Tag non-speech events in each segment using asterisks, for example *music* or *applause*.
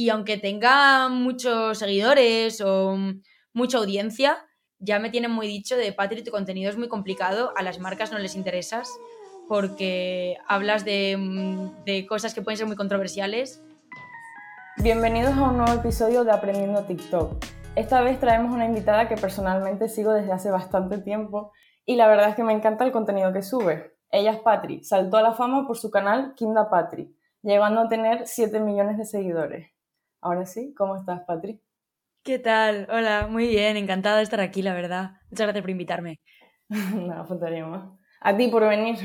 Y aunque tenga muchos seguidores o mucha audiencia, ya me tienen muy dicho de Patri, tu contenido es muy complicado, a las marcas no les interesas porque hablas de, mm, de cosas que pueden ser muy controversiales. Bienvenidos a un nuevo episodio de Aprendiendo TikTok. Esta vez traemos una invitada que personalmente sigo desde hace bastante tiempo y la verdad es que me encanta el contenido que sube. Ella es Patri, saltó a la fama por su canal Kinda Patri, llegando a tener 7 millones de seguidores. Ahora sí, ¿cómo estás, Patri? ¿Qué tal? Hola, muy bien, encantada de estar aquí, la verdad. Muchas gracias por invitarme. *laughs* no, faltaría más. A ti por venir.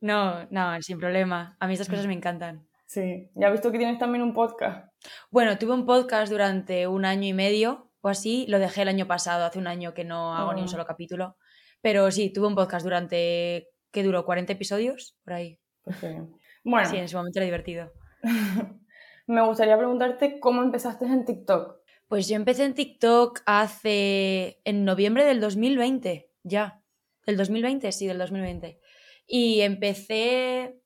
No, no, sin problema. A mí estas cosas me encantan. Sí. ¿Ya has visto que tienes también un podcast? Bueno, tuve un podcast durante un año y medio o así. Lo dejé el año pasado, hace un año que no hago ni un Oh. solo capítulo. Pero sí, tuve un podcast durante, ¿qué duró? ¿40 episodios? Por ahí. Pues. Bueno, Sí, en ese momento era divertido. *laughs* me gustaría preguntarte cómo empezaste en TikTok. Pues yo empecé en TikTok hace. en noviembre del 2020, ya. ¿Del 2020? Sí, del 2020. Y empecé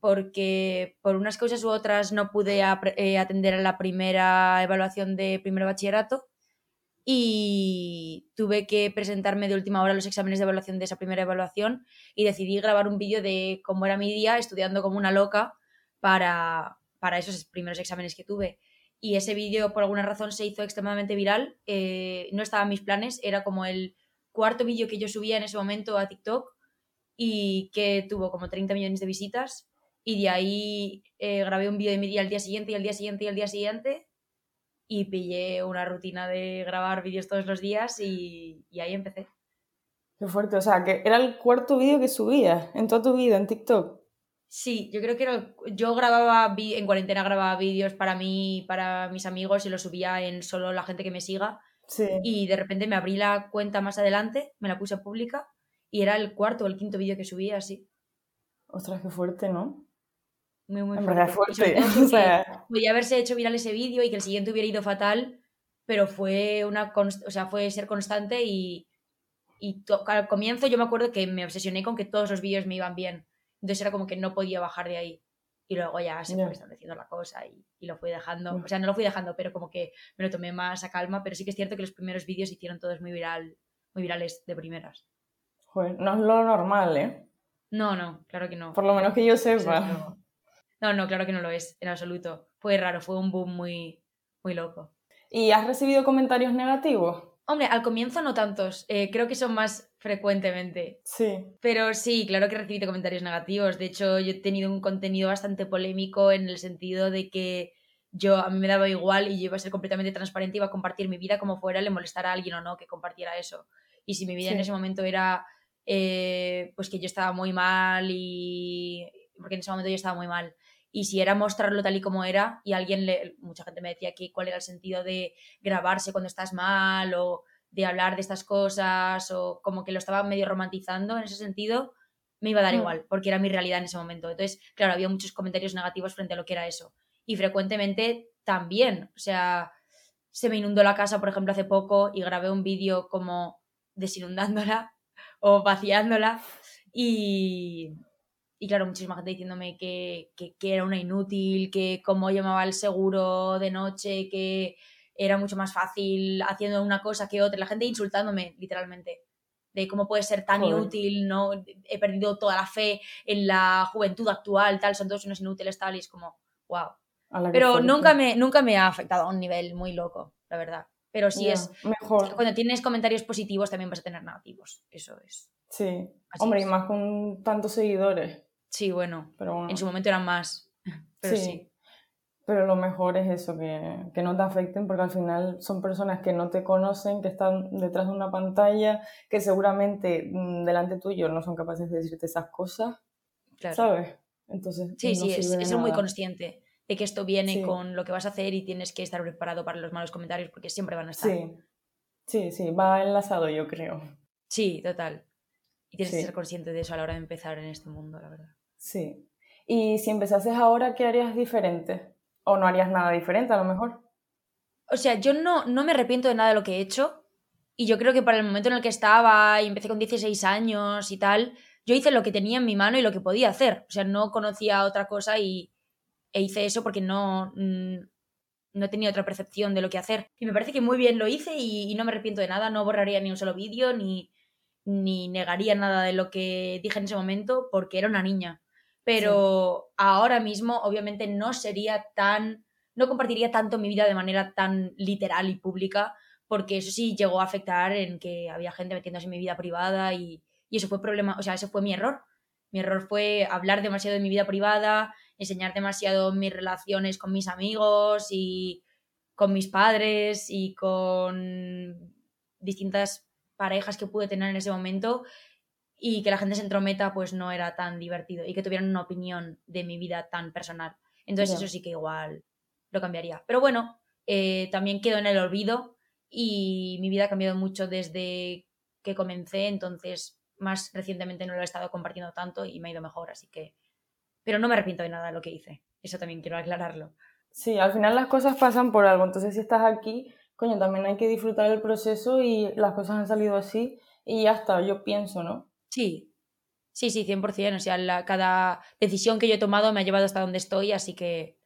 porque por unas cosas u otras no pude eh, atender a la primera evaluación de primer bachillerato y tuve que presentarme de última hora los exámenes de evaluación de esa primera evaluación y decidí grabar un vídeo de cómo era mi día estudiando como una loca para, para esos primeros exámenes que tuve y ese vídeo por alguna razón se hizo extremadamente viral. eh, no estaba en mis planes, era como el cuarto vídeo que yo subía en ese momento a TikTok y que tuvo como 30 millones de visitas. Y de ahí eh, grabé un vídeo de mi al día siguiente y al día siguiente y al día siguiente. Y pillé una rutina de grabar vídeos todos los días y, y ahí empecé. Qué fuerte, o sea, que era el cuarto vídeo que subías en toda tu vida en TikTok. Sí, yo creo que era yo grababa, en cuarentena grababa vídeos para mí, para mis amigos y los subía en solo la gente que me siga. Sí. y de repente me abrí la cuenta más adelante, me la puse pública y era el cuarto o el quinto vídeo que subía así. Ostras, qué fuerte, ¿no? Muy, muy fuerte. *laughs* O sea, podía haberse hecho viral ese vídeo y que el siguiente hubiera ido fatal, pero fue una o sea, fue ser constante y, y al comienzo yo me acuerdo que me obsesioné con que todos los vídeos me iban bien. Entonces era como que no podía bajar de ahí. Y luego ya se Ya. fue estableciendo la cosa y, y lo fui dejando. Mm. O sea, no lo fui dejando, pero como que me lo tomé más a calma. Pero sí que es cierto que los primeros vídeos hicieron todos muy viral, muy virales de primeras. joder, no es lo normal, ¿eh? No, no, claro que no. Por lo menos que yo sepa. lo- No, no, claro que no lo es, en absoluto. Fue raro, fue un boom muy, muy loco. ¿Y has recibido comentarios negativos? Hombre, al comienzo no tantos, eh, creo que son más frecuentemente. Sí. Pero sí, claro que he recibido comentarios negativos. De hecho, yo he tenido un contenido bastante polémico en el sentido de que yo a mí me daba igual y yo iba a ser completamente transparente, iba a compartir mi vida como fuera, le molestara a alguien o no que compartiera eso. Y si mi vida en ese momento era eh, pues que yo estaba muy mal y porque en ese momento yo estaba muy mal. Y si era mostrarlo tal y como era, y alguien le, mucha gente me decía que cuál era el sentido de grabarse cuando estás mal o de hablar de estas cosas o como que lo estaba medio romantizando en ese sentido, me iba a dar Mm. igual, porque era mi realidad en ese momento. Entonces, claro, había muchos comentarios negativos frente a lo que era eso. Y frecuentemente también, o sea, se me inundó la casa, por ejemplo, hace poco y grabé un vídeo como desinundándola *laughs* o vaciándola y, y claro, muchísima gente diciéndome que, que, que era una inútil, que cómo llamaba el seguro de noche, que era mucho más fácil haciendo una cosa que otra. La gente insultándome, literalmente. De cómo puede ser tan Joder. inútil, ¿no? He perdido toda la fe en la juventud actual, tal, son todos unos inútiles, tal, y es como, wow. Pero nunca me, nunca me ha afectado a un nivel muy loco, la verdad. Pero sí Ya, es, Mejor. cuando tienes comentarios positivos también vas a tener negativos, eso es. Sí. Así Hombre, es. y más con tantos seguidores. Sí, bueno, Pero bueno. en su momento eran más, *laughs* pero sí. sí. Pero lo mejor es eso, que, que no te afecten, porque al final son personas que no te conocen, que están detrás de una pantalla, que seguramente mm, delante tuyo no son capaces de decirte esas cosas, claro. ¿sabes? Entonces, Sí, no sí, es, es muy consciente de que esto viene Sí. con lo que vas a hacer y tienes que estar preparado para los malos comentarios porque siempre van a estar. Sí, sí, sí, va enlazado, yo creo. Sí, total. Y tienes que ser consciente de eso a la hora de empezar en este mundo, la verdad. Sí. Y si empezases ahora, ¿qué harías diferente? ¿O no harías nada diferente a lo mejor? O sea, yo no, no me arrepiento de nada de lo que he hecho. Y yo creo que para el momento en el que estaba y empecé con 16 años y tal, yo hice lo que tenía en mi mano y lo que podía hacer. O sea, no conocía otra cosa y e hice eso porque no, mm, no tenía otra percepción de lo que hacer. Y me parece que muy bien lo hice y, no me arrepiento de nada, no borraría ni un solo vídeo, ni, ni negaría nada de lo que dije en ese momento, porque era una niña. Pero ahora mismo, obviamente, no sería tan, no compartiría tanto mi vida de manera tan literal y pública, porque eso sí llegó a afectar en que había gente metiéndose en mi vida privada y, eso fue problema, o sea, ese fue mi error. Mi error fue hablar demasiado de mi vida privada, enseñar demasiado mis relaciones con mis amigos y con mis padres y con distintas parejas que pude tener en ese momento y que la gente se entrometa pues no era tan divertido y que tuvieran una opinión de mi vida tan personal. Entonces eso sí que igual lo cambiaría. Pero bueno, eh, también quedó en el olvido y mi vida ha cambiado mucho desde que comencé, entonces más recientemente no lo he estado compartiendo tanto y me ha ido mejor, así que pero no me arrepiento de nada de lo que hice. Eso también quiero aclararlo. Sí, al final las cosas pasan por algo. Entonces, si estás aquí, coño, también hay que disfrutar el proceso y las cosas han salido así y ya está, yo pienso, ¿no? Sí, sí, sí, 100%. O sea, cada decisión que yo he tomado me ha llevado hasta donde estoy, así que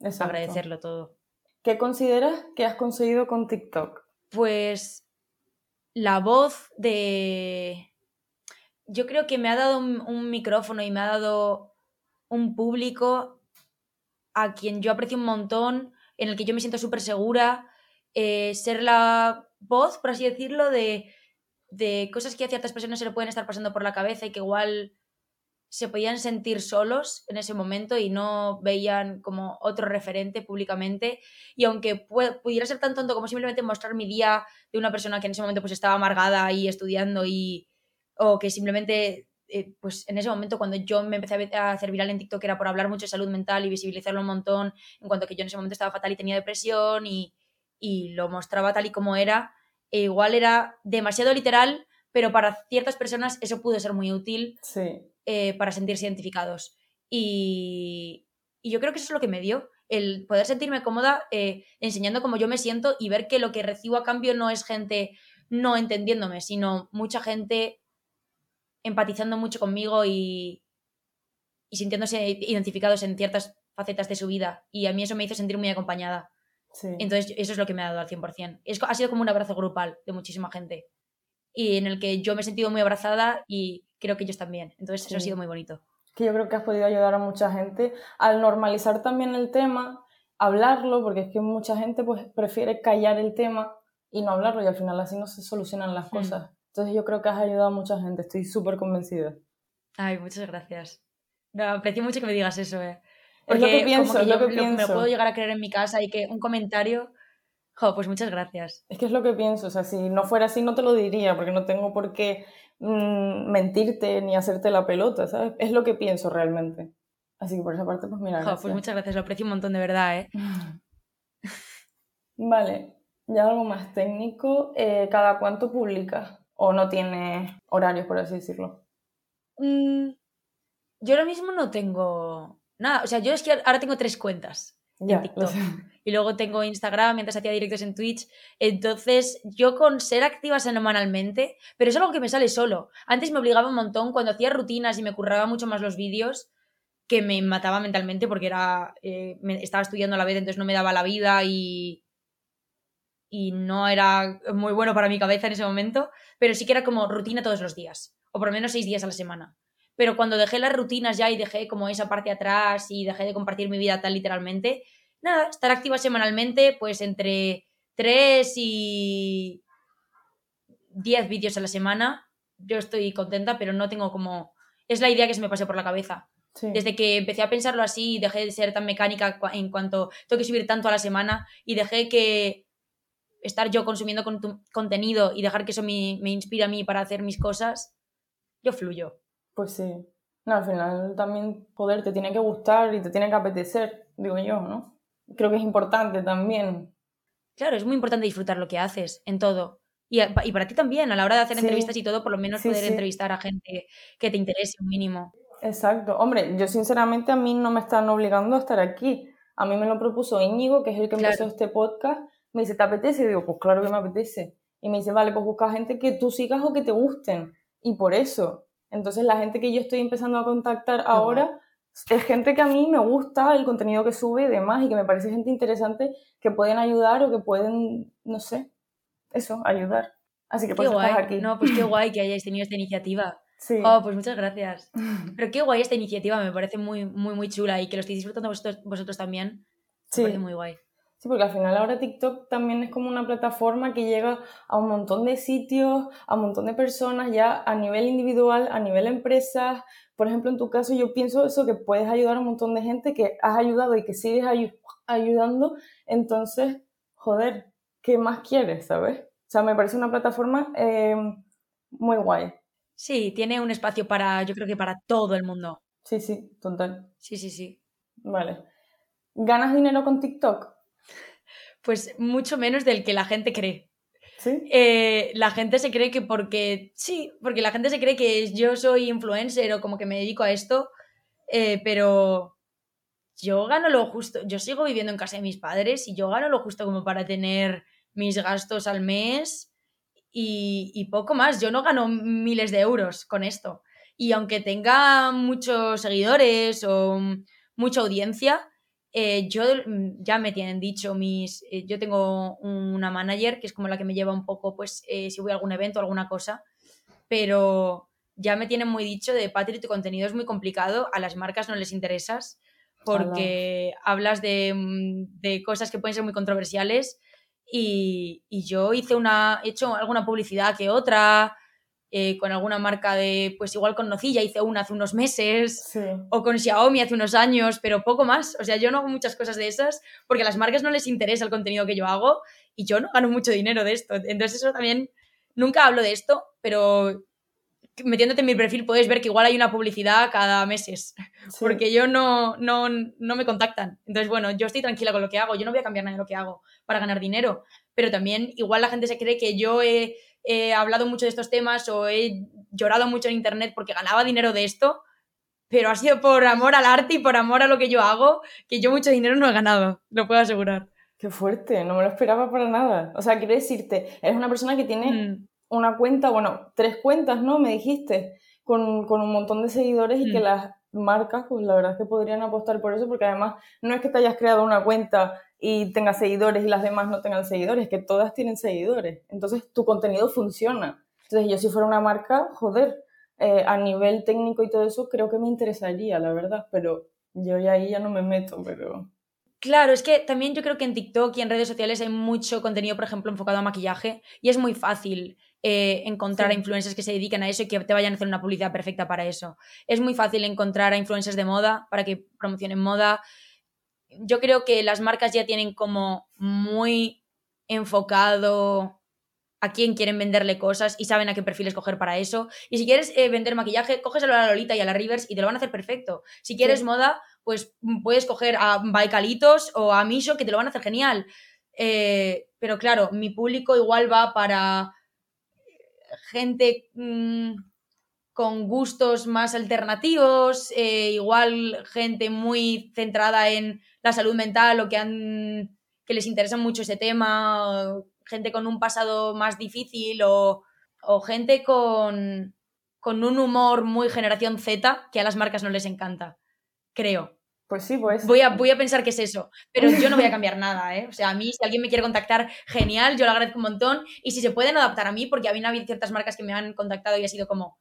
agradecerlo todo. ¿Qué consideras que has conseguido con TikTok? Pues la voz de... Yo creo que me ha dado un micrófono y me ha dado un público a quien yo aprecio un montón, en el que yo me siento súper segura, eh, ser la voz, por así decirlo, de, de cosas que a ciertas personas se le pueden estar pasando por la cabeza y que igual se podían sentir solos en ese momento y no veían como otro referente públicamente. Y aunque pudiera ser tan tonto como simplemente mostrar mi día de una persona que en ese momento pues estaba amargada y estudiando y o que simplemente eh, pues en ese momento cuando yo me empecé a hacer viral en TikTok era por hablar mucho de salud mental y visibilizarlo un montón, en cuanto que yo en ese momento estaba fatal y tenía depresión y, lo mostraba tal y como era, e igual era demasiado literal, pero para ciertas personas eso pudo ser muy útil eh, para sentirse identificados. Y, yo creo que eso es lo que me dio, el poder sentirme cómoda eh, enseñando cómo yo me siento y ver que lo que recibo a cambio no es gente no entendiéndome, sino mucha gente empatizando mucho conmigo y, y sintiéndose identificados en ciertas facetas de su vida. Y a mí eso me hizo sentir muy acompañada. Entonces, eso es lo que me ha dado al 100%. Es, ha sido como un abrazo grupal de muchísima gente. Y en el que yo me he sentido muy abrazada y creo que ellos también. Entonces, eso ha sido muy bonito. Que yo creo que has podido ayudar a mucha gente al normalizar también el tema, hablarlo, porque es que mucha gente pues prefiere callar el tema y no hablarlo y al final así no se solucionan las hmm. cosas. Entonces yo creo que has ayudado a mucha gente, estoy súper convencida. Ay, muchas gracias. No, aprecio mucho que me digas eso, ¿eh? Porque es lo que pienso, es lo que pienso. Me lo puedo llegar a creer en mi casa y que un comentario... Jo, pues muchas gracias. Es que es lo que pienso, o sea, si no fuera así no te lo diría, porque no tengo por qué mm, mentirte ni hacerte la pelota, ¿sabes? Es lo que pienso realmente. Así que por esa parte, pues mira. Jo, pues muchas gracias, lo aprecio un montón de verdad, ¿eh? *laughs* vale, ya algo más técnico. Eh, ¿Cada cuánto publicas? o no tiene horarios, por así decirlo? Mm, yo ahora mismo no tengo nada. O sea, yo es que ahora tengo tres cuentas en TikTok. Y luego tengo Instagram mientras hacía directos en Twitch. Entonces, yo con ser activa semanalmente, pero es algo que me sale solo. Antes me obligaba un montón cuando hacía rutinas y me curraba mucho más los vídeos que me mataba mentalmente porque era eh, estaba estudiando a la vez, entonces no me daba la vida y, y no era muy bueno para mi cabeza en ese momento, pero sí que era como rutina todos los días, o por lo menos seis días a la semana. Pero cuando dejé las rutinas ya y dejé como esa parte atrás y dejé de compartir mi vida tal literalmente, nada, estar activa semanalmente, pues entre tres y diez vídeos a la semana, yo estoy contenta, pero no tengo como... Es la idea que se me pasó por la cabeza. Desde que empecé a pensarlo así, dejé de ser tan mecánica en cuanto tengo que subir tanto a la semana y dejé que estar yo consumiendo con contenido y dejar que eso me, me inspire a mí para hacer mis cosas, yo fluyo. Pues sí. No, al final también, poder te tiene que gustar y te tiene que apetecer, digo yo, ¿no? Creo que es importante también. Claro, es muy importante disfrutar lo que haces en todo. Y, y para ti también, a la hora de hacer entrevistas y todo, por lo menos poder entrevistar a gente que te interese un mínimo. Exacto. Hombre, yo sinceramente a mí no me están obligando a estar aquí. A mí me lo propuso Íñigo, que es el que empezó este podcast, me dice, ¿te apetece? Y digo, pues claro que me apetece. Y me dice, vale, pues busca gente que tú sigas o que te gusten. Y por eso. Entonces la gente que yo estoy empezando a contactar ahora, es gente que a mí me gusta el contenido que sube y demás, y que me parece gente interesante que pueden ayudar o que pueden, no sé, eso, ayudar. Así que qué guay. aquí. No, pues qué *laughs* guay que hayáis tenido esta iniciativa. Sí. Oh, pues muchas gracias. *laughs* Pero qué guay esta iniciativa, me parece muy, muy, muy chula y que lo estéis disfrutando vosotros, vosotros también. Sí. Me parece muy guay. Sí, porque al final ahora TikTok también es como una plataforma que llega a un montón de sitios, a un montón de personas, ya a nivel individual, a nivel empresas. Por ejemplo, en tu caso yo pienso eso, que puedes ayudar a un montón de gente que has ayudado y que sigues ayudando. Entonces, joder, ¿qué más quieres, sabes? O sea, me parece una plataforma eh, muy guay. Sí, tiene un espacio para, yo creo que para todo el mundo. Sí, sí, total. Sí, sí, sí. Vale. ¿Ganas dinero con TikTok? Pues mucho menos del que la gente cree. ¿Sí? Eh, la gente se cree que porque, sí, porque la gente se cree que yo soy influencer o como que me dedico a esto, eh, pero yo gano lo justo, yo sigo viviendo en casa de mis padres y yo gano lo justo como para tener mis gastos al mes y, y poco más, yo no gano miles de euros con esto. Y aunque tenga muchos seguidores o mucha audiencia, eh, yo mm, ya me tienen dicho mis. Eh, yo tengo una manager que es como la que me lleva un poco, pues, eh, si voy a algún evento o alguna cosa, pero ya me tienen muy dicho de Patri, tu contenido es muy complicado, a las marcas no les interesas porque hablas de, mm, de, cosas que pueden ser muy controversiales y, y yo hice una, he hecho alguna publicidad que otra, eh, con alguna marca de, pues igual con Nocilla hice una hace unos meses, o con Xiaomi hace unos años, pero poco más. O sea, yo no hago muchas cosas de esas porque a las marcas no les interesa el contenido que yo hago y yo no gano mucho dinero de esto. Entonces eso también, nunca hablo de esto, pero metiéndote en mi perfil puedes ver que igual hay una publicidad cada meses, porque yo no, no, no me contactan. Entonces, bueno, yo estoy tranquila con lo que hago, yo no voy a cambiar nada de lo que hago para ganar dinero, pero también igual la gente se cree que yo he he hablado mucho de estos temas o he llorado mucho en internet porque ganaba dinero de esto, pero ha sido por amor al arte y por amor a lo que yo hago, que yo mucho dinero no he ganado, lo puedo asegurar. Qué fuerte, no me lo esperaba para nada. O sea, quiero decirte, eres una persona que tiene mm. una cuenta, bueno, tres cuentas, ¿no? Me dijiste, con, un montón de seguidores y que mm. las marcas, pues la verdad es que podrían apostar por eso, porque además no es que te hayas creado una cuenta y tengas seguidores y las demás no tengan seguidores, que todas tienen seguidores. Entonces tu contenido funciona. Entonces yo si fuera una marca, joder, eh, a nivel técnico y todo eso creo que me interesaría, la verdad, pero yo ya ahí ya no me meto, pero... Claro, es que también yo creo que en TikTok y en redes sociales hay mucho contenido, por ejemplo, enfocado a maquillaje y es muy fácil eh, encontrar a influencers que se dedican a eso y que te vayan a hacer una publicidad perfecta para eso. Es muy fácil encontrar a influencers de moda para que promocionen moda. Yo creo que las marcas ya tienen como muy enfocado a quién quieren venderle cosas y saben a qué perfil escoger para eso. Y si quieres eh, vender maquillaje, cógeselo a la Lolita y a la Rivers y te lo van a hacer perfecto. Si quieres moda, pues puedes coger a Baikalitos o a Misho que te lo van a hacer genial. Eh, pero claro, mi público igual va para gente mm, con gustos más alternativos, eh, igual gente muy centrada en la salud mental o que, han, que les interesa mucho ese tema, gente con un pasado más difícil o, o gente con, con un humor muy generación Z que a las marcas no les encanta, creo. Pues sí, pues. Voy a, voy a pensar que es eso, pero yo no voy a cambiar nada, ¿eh? O sea, a mí, si alguien me quiere contactar, genial, yo lo agradezco un montón. Y si se pueden adaptar a mí, porque a mí habido ciertas marcas que me han contactado y ha sido como,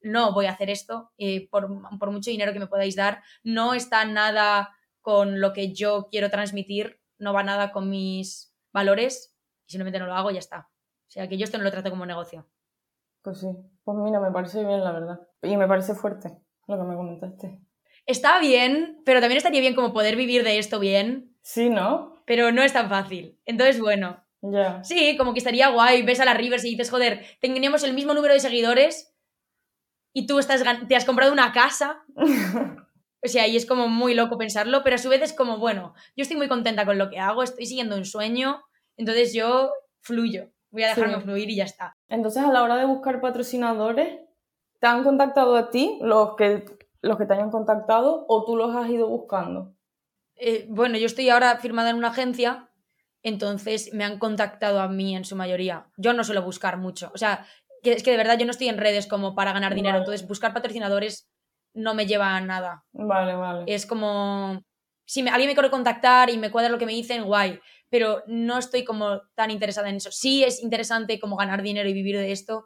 no voy a hacer esto, eh, por, por mucho dinero que me podáis dar, no está nada con lo que yo quiero transmitir, no va nada con mis valores, y simplemente no lo hago y ya está. O sea, que yo esto no lo trato como negocio. Pues sí, pues mira, me parece bien, la verdad. Y me parece fuerte lo que me comentaste está bien, pero también estaría bien como poder vivir de esto bien. Sí, ¿no? Pero no es tan fácil. Entonces, bueno. Ya. Sí, como que estaría guay. Ves a la Rivers y dices, joder, teníamos el mismo número de seguidores y tú estás, te has comprado una casa. *laughs* o sea, y es como muy loco pensarlo, pero a su vez es como, bueno, yo estoy muy contenta con lo que hago, estoy siguiendo un sueño, entonces yo fluyo. Voy a dejarme fluir y ya está. Entonces, a la hora de buscar patrocinadores, ¿te han contactado a ti los que los que te hayan contactado o tú los has ido buscando? Eh, bueno, yo estoy ahora firmada en una agencia, entonces me han contactado a mí en su mayoría. Yo no suelo buscar mucho. O sea, que es que de verdad yo no estoy en redes como para ganar dinero, entonces buscar patrocinadores no me lleva a nada. Vale, vale. Es como, si me- alguien me quiere contactar y me cuadra lo que me dicen, guay, pero no estoy como tan interesada en eso. Sí es interesante como ganar dinero y vivir de esto,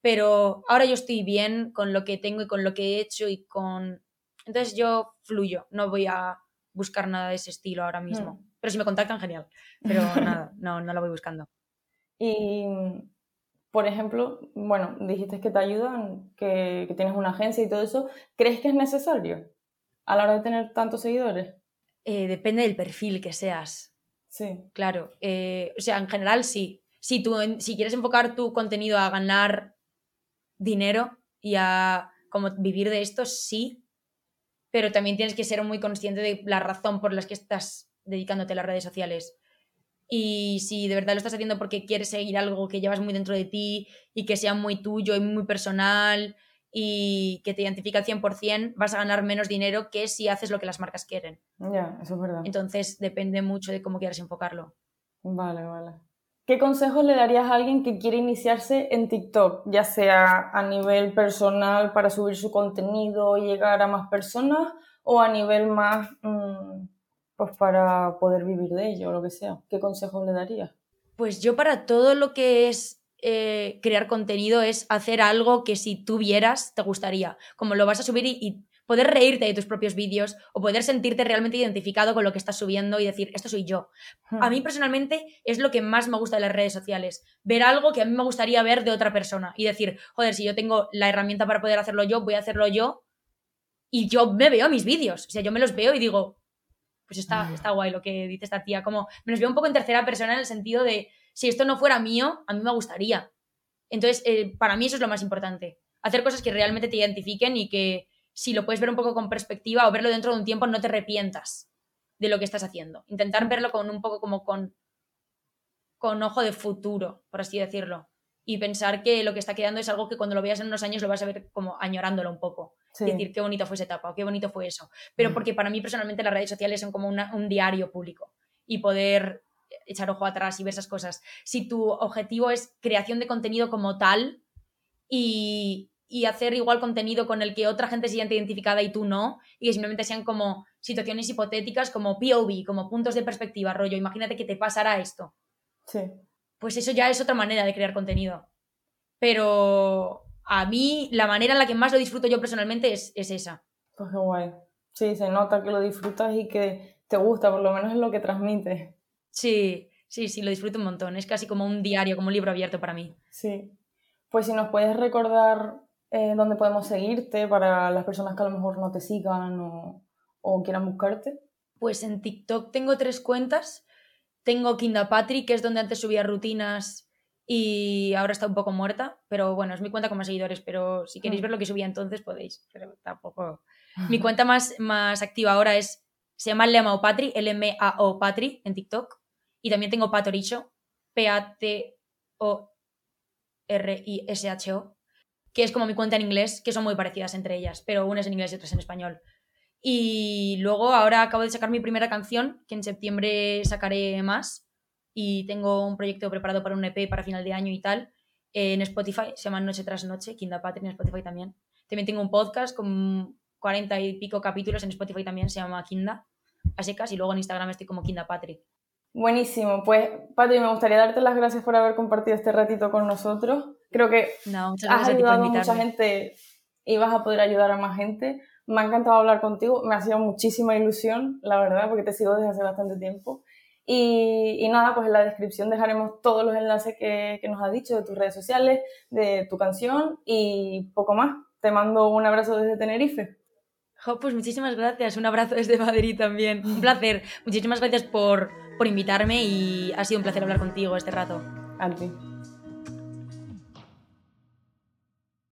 pero ahora yo estoy bien con lo que tengo y con lo que he hecho y con... Entonces yo fluyo, no voy a buscar nada de ese estilo ahora mismo. Hmm. Pero si me contactan, genial. Pero *laughs* nada, no, no lo voy buscando. Y, por ejemplo, bueno, dijiste que te ayudan, que, que tienes una agencia y todo eso. ¿Crees que es necesario a la hora de tener tantos seguidores? Eh, depende del perfil que seas. Sí. Claro, eh, o sea, en general sí. Si, tú, en- si quieres enfocar tu contenido a ganar dinero y a como vivir de esto, sí, pero también tienes que ser muy consciente de la razón por la que estás dedicándote a las redes sociales. Y si de verdad lo estás haciendo porque quieres seguir algo que llevas muy dentro de ti y que sea muy tuyo y muy personal y que te identifica al 100%, vas a ganar menos dinero que si haces lo que las marcas quieren. Ya, eso es verdad. Entonces depende mucho de cómo quieras enfocarlo. Vale, vale. ¿Qué consejos le darías a alguien que quiere iniciarse en TikTok, ya sea a nivel personal para subir su contenido y llegar a más personas o a nivel más, mm, pues para poder vivir de ello o lo que sea? ¿Qué consejos le darías? Pues yo para todo lo que es eh, crear contenido es hacer algo que si tú vieras te gustaría. Como lo vas a subir y, y poder reírte de tus propios vídeos o poder sentirte realmente identificado con lo que estás subiendo y decir, esto soy yo. A Hmm. mí personalmente es lo que más me gusta de las redes sociales. Ver algo que a mí me gustaría ver de otra persona y decir, joder, si yo tengo la herramienta para poder hacerlo yo, voy a hacerlo yo. Y yo me veo mis vídeos. O sea, yo me los veo y digo, pues está, está guay lo que dice esta tía. Como me los veo un poco en tercera persona en el sentido de, si esto no fuera mío, a mí me gustaría. Entonces, eh, para mí eso es lo más importante. Hacer cosas que realmente te identifiquen y que si lo puedes ver un poco con perspectiva o verlo dentro de un tiempo, no te arrepientas de lo que estás haciendo. Intentar verlo con un poco como con, con ojo de futuro, por así decirlo. Y pensar que lo que está quedando es algo que cuando lo veas en unos años lo vas a ver como añorándolo un poco. Sí. Y decir qué bonito fue esa etapa o qué bonito fue eso. Pero Mm. porque para mí personalmente las redes sociales son como una- un diario público y poder echar ojo atrás y ver esas cosas. Si tu objetivo es creación de contenido como tal y, y hacer igual contenido con el que otra gente se siente identificada y tú no, y que simplemente sean como situaciones hipotéticas, como POV, como puntos de perspectiva, rollo, imagínate que te pasara esto. Sí. Pues eso ya es otra manera de crear contenido. Pero a mí la manera en la que más lo disfruto yo personalmente es, es esa. Pues qué guay. Sí, se nota que lo disfrutas y que te gusta, por lo menos es lo que transmites. Sí, sí, sí, lo disfruto un montón. Es casi como un diario, como un libro abierto para mí. Sí. Pues si nos puedes recordar eh, dónde podemos seguirte para las personas que a lo mejor no te sigan o, o quieran buscarte. Pues en TikTok tengo tres cuentas. Tengo Kindapatri, que es donde antes subía rutinas y ahora está un poco muerta, pero bueno, es mi cuenta con más seguidores, pero si queréis Mm. ver lo que subía entonces podéis, pero tampoco... Mi cuenta más, más activa ahora es, se llama Lemao Patri, L-M-A-O Patri en TikTok, y también tengo Patoricho, P-A-T-O-R-I-S-H-O, que es como mi cuenta en inglés, que son muy parecidas entre ellas, pero una en inglés y otra en español. Y luego ahora acabo de sacar mi primera canción, que en septiembre sacaré más. Y tengo un proyecto preparado para un EP para final de año y tal. en Spotify, se llama Noche tras Noche, Kinda Patri en Spotify también. También tengo un podcast con 40 y pico capítulos en Spotify también, se llama Kinda, a secas. Y luego en Instagram estoy como Kinda Patri. Buenísimo, pues Patri, me gustaría darte las gracias por haber compartido este ratito con nosotros. Creo que No, has ayudado a mucha gente y vas a poder ayudar a más gente. Me ha encantado hablar contigo, me ha sido muchísima ilusión, la verdad, porque te sigo desde hace bastante tiempo. Y, y nada, pues en la descripción dejaremos todos los enlaces que, que nos has dicho de tus redes sociales, de tu canción y poco más. Te mando un abrazo desde Tenerife. Jo, pues muchísimas gracias. Un abrazo desde Madrid también. Un *laughs* placer. Muchísimas gracias por, por invitarme y ha sido un placer hablar contigo este rato. A ti.